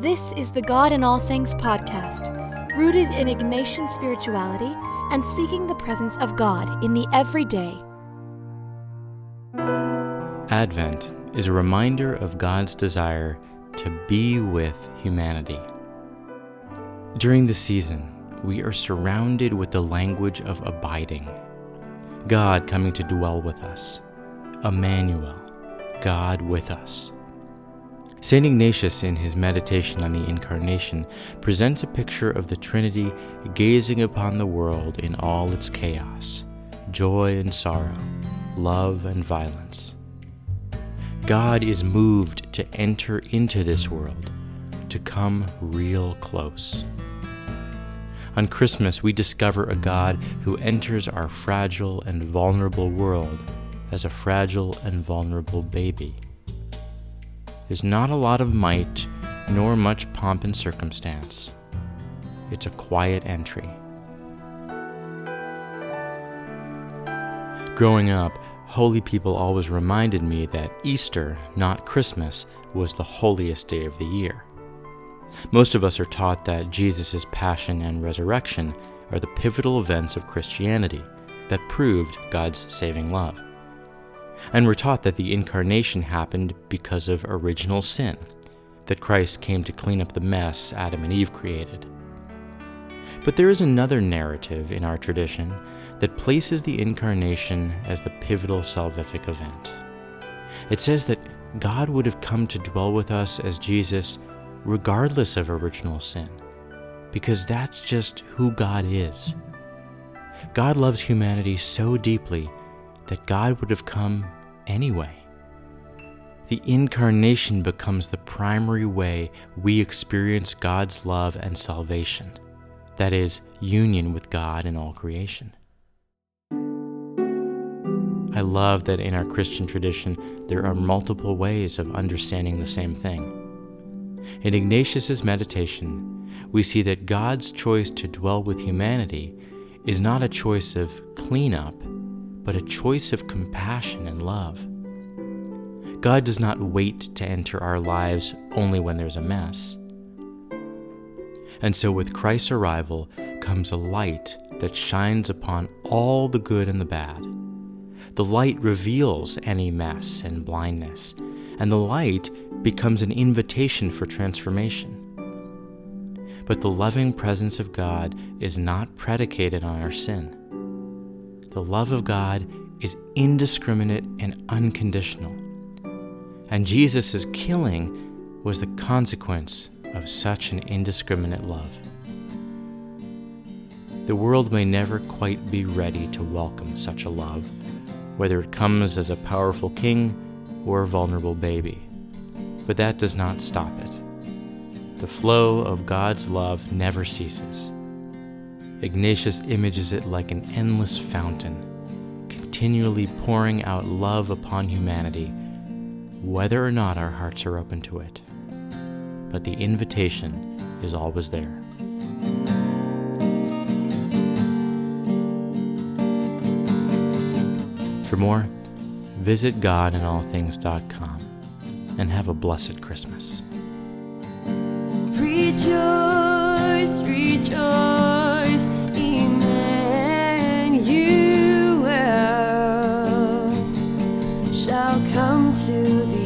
This is the God in All Things podcast, rooted in Ignatian spirituality and seeking the presence of God in the everyday. Advent is a reminder of God's desire to be with humanity. During the season, we are surrounded with the language of abiding. God coming to dwell with us. Emmanuel, God with us. St. Ignatius, in his meditation on the Incarnation, presents a picture of the Trinity gazing upon the world in all its chaos joy and sorrow, love and violence. God is moved to enter into this world, to come real close. On Christmas, we discover a God who enters our fragile and vulnerable world as a fragile and vulnerable baby. There's not a lot of might nor much pomp and circumstance. It's a quiet entry. Growing up, holy people always reminded me that Easter, not Christmas, was the holiest day of the year. Most of us are taught that Jesus' passion and resurrection are the pivotal events of Christianity that proved God's saving love. And we're taught that the incarnation happened because of original sin, that Christ came to clean up the mess Adam and Eve created. But there is another narrative in our tradition that places the incarnation as the pivotal salvific event. It says that God would have come to dwell with us as Jesus regardless of original sin, because that's just who God is. God loves humanity so deeply that God would have come anyway. The incarnation becomes the primary way we experience God's love and salvation, that is, union with God in all creation. I love that in our Christian tradition there are multiple ways of understanding the same thing. In Ignatius's meditation, we see that God's choice to dwell with humanity is not a choice of cleanup, but a choice of compassion and love. God does not wait to enter our lives only when there's a mess. And so, with Christ's arrival comes a light that shines upon all the good and the bad. The light reveals any mess and blindness, and the light becomes an invitation for transformation. But the loving presence of God is not predicated on our sin. The love of God is indiscriminate and unconditional. And Jesus' killing was the consequence of such an indiscriminate love. The world may never quite be ready to welcome such a love, whether it comes as a powerful king or a vulnerable baby. But that does not stop it. The flow of God's love never ceases. Ignatius images it like an endless fountain, continually pouring out love upon humanity, whether or not our hearts are open to it. But the invitation is always there. For more, visit godinallthings.com and have a blessed Christmas. Rejoice. To the